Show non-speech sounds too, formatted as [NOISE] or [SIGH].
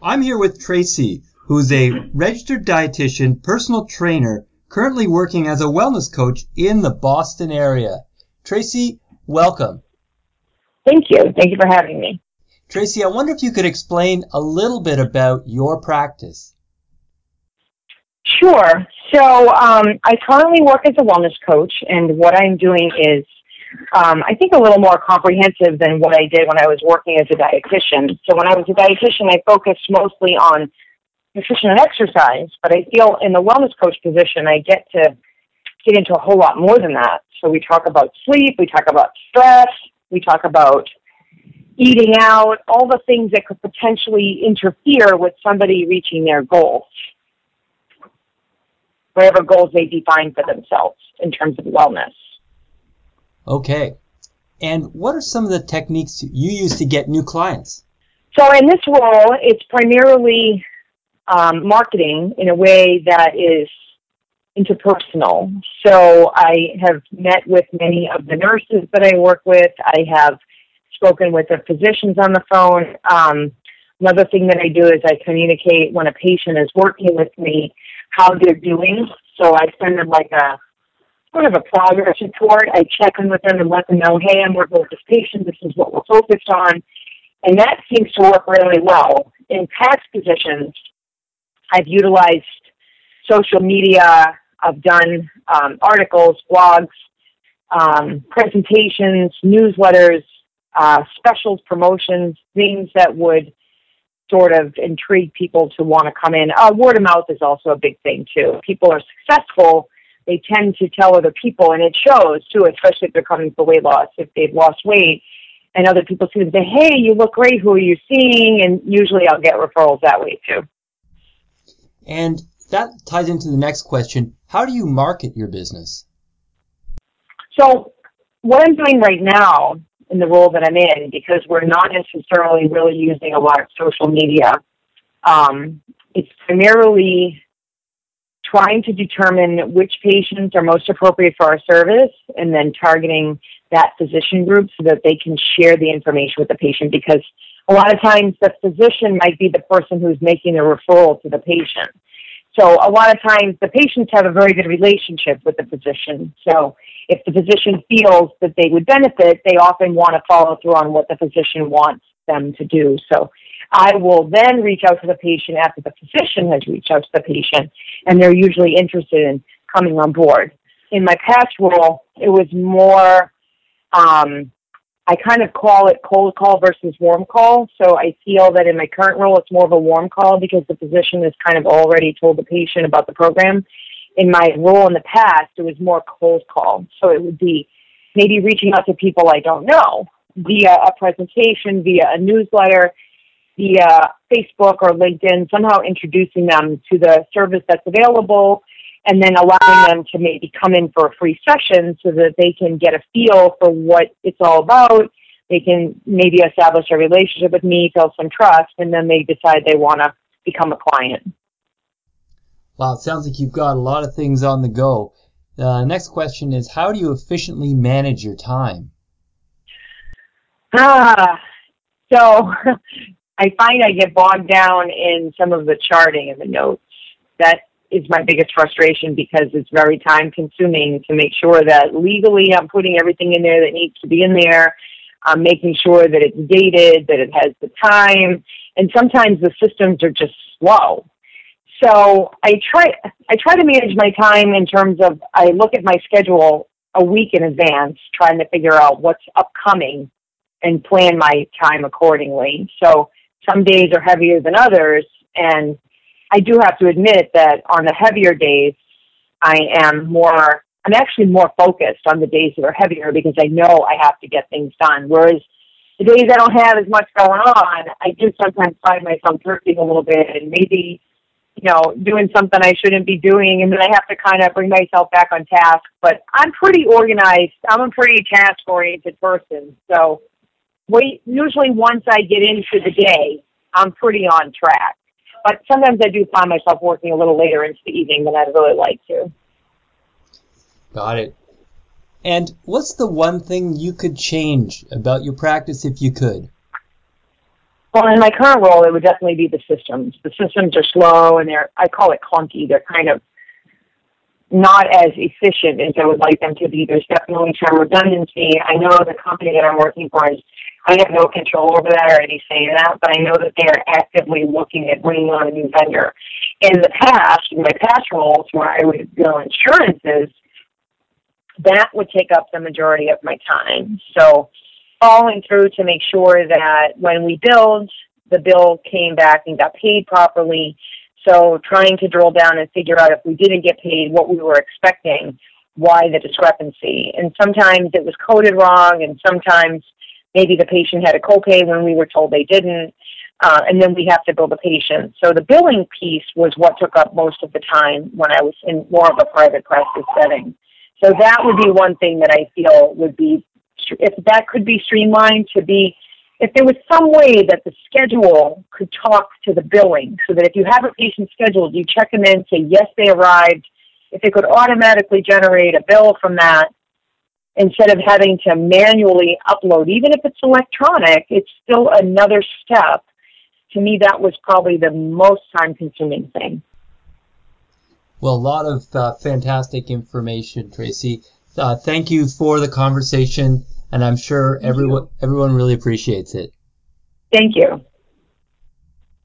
I'm here with Tracy, who's a registered dietitian, personal trainer, currently working as a wellness coach in the Boston area. Tracy, welcome. Thank you. Thank you for having me. Tracy, I wonder if you could explain a little bit about your practice. Sure. So um, I currently work as a wellness coach, and what I'm doing is, um, I think, a little more comprehensive than what I did when I was working as a dietitian. So when I was a dietitian, I focused mostly on nutrition and exercise, but I feel in the wellness coach position, I get to get into a whole lot more than that. So we talk about sleep, we talk about stress, we talk about eating out, all the things that could potentially interfere with somebody reaching their goals whatever goals they define for themselves in terms of wellness. Okay. And what are some of the techniques you use to get new clients? So, in this role, it's primarily um, marketing in a way that is interpersonal. So, I have met with many of the nurses that I work with. I have spoken with the physicians on the phone. Um, another thing that I do is I communicate when a patient is working with me how they're doing. So I send them like a sort of a progress report. I check in with them and let them know, hey, I'm working with this patient. This is what we're focused on. And that seems to work really well. In past positions, I've utilized social media. I've done um, articles, blogs, um, presentations, newsletters, uh, specials, promotions, things that would sort of intrigue people to want to come in. Uh, word of mouth is also a big thing too. People are successful, they tend to tell other people, and it shows too, especially if they're coming for weight loss, if they've lost weight. And other people see them say, "Hey, you look great. Who are you seeing?" And usually, I'll get referrals that way too. And that ties into the next question: How do you market your business? So, what I'm doing right now in the role that I'm in because we're not necessarily really using a lot of social media. Um, it's primarily trying to determine which patients are most appropriate for our service and then targeting that physician group so that they can share the information with the patient because a lot of times the physician might be the person who's making the referral to the patient. So a lot of times the patients have a very good relationship with the physician. So if the physician feels that they would benefit, they often want to follow through on what the physician wants them to do. So I will then reach out to the patient after the physician has reached out to the patient, and they're usually interested in coming on board. In my past role, it was more, um, I kind of call it cold call versus warm call. So I feel that in my current role, it's more of a warm call because the physician has kind of already told the patient about the program in my role in the past, it was more cold call. So it would be maybe reaching out to people I don't know via a presentation, via a newsletter, via Facebook or LinkedIn, somehow introducing them to the service that's available and then allowing them to maybe come in for a free session so that they can get a feel for what it's all about. They can maybe establish a relationship with me, feel some trust, and then they decide they want to become a client. Wow, it sounds like you've got a lot of things on the go. The uh, next question is how do you efficiently manage your time? Ah, so [LAUGHS] I find I get bogged down in some of the charting and the notes. That is my biggest frustration because it's very time consuming to make sure that legally I'm putting everything in there that needs to be in there. I'm making sure that it's dated, that it has the time, and sometimes the systems are just slow. So I try I try to manage my time in terms of I look at my schedule a week in advance, trying to figure out what's upcoming and plan my time accordingly. So some days are heavier than others, and I do have to admit that on the heavier days, I am more. I'm actually more focused on the days that are heavier because I know I have to get things done. Whereas the days I don't have as much going on, I do sometimes find myself drifting a little bit and maybe you know, doing something I shouldn't be doing, and then I have to kind of bring myself back on task. But I'm pretty organized. I'm a pretty task oriented person. So, wait, usually once I get into the day, I'm pretty on track. But sometimes I do find myself working a little later into the evening than I'd really like to. Got it. And what's the one thing you could change about your practice if you could? Well, in my current role, it would definitely be the systems. The systems are slow and they're, I call it clunky. They're kind of not as efficient as I would like them to be. There's definitely some redundancy. I know the company that I'm working for is, I have no control over that or any say in that, but I know that they are actively looking at bringing on a new vendor. In the past, in my past roles where I would bill insurances, that would take up the majority of my time. So following through to make sure that when we billed, the bill came back and got paid properly. So trying to drill down and figure out if we didn't get paid what we were expecting, why the discrepancy. And sometimes it was coded wrong, and sometimes maybe the patient had a copay when we were told they didn't. Uh, and then we have to bill the patient. So the billing piece was what took up most of the time when I was in more of a private practice setting. So that would be one thing that I feel would be, if that could be streamlined to be, if there was some way that the schedule could talk to the billing so that if you have a patient scheduled, you check them in, say, yes, they arrived. If it could automatically generate a bill from that instead of having to manually upload, even if it's electronic, it's still another step. To me, that was probably the most time consuming thing. Well, a lot of uh, fantastic information, Tracy. Uh, thank you for the conversation, and I'm sure everyone everyone really appreciates it. Thank you.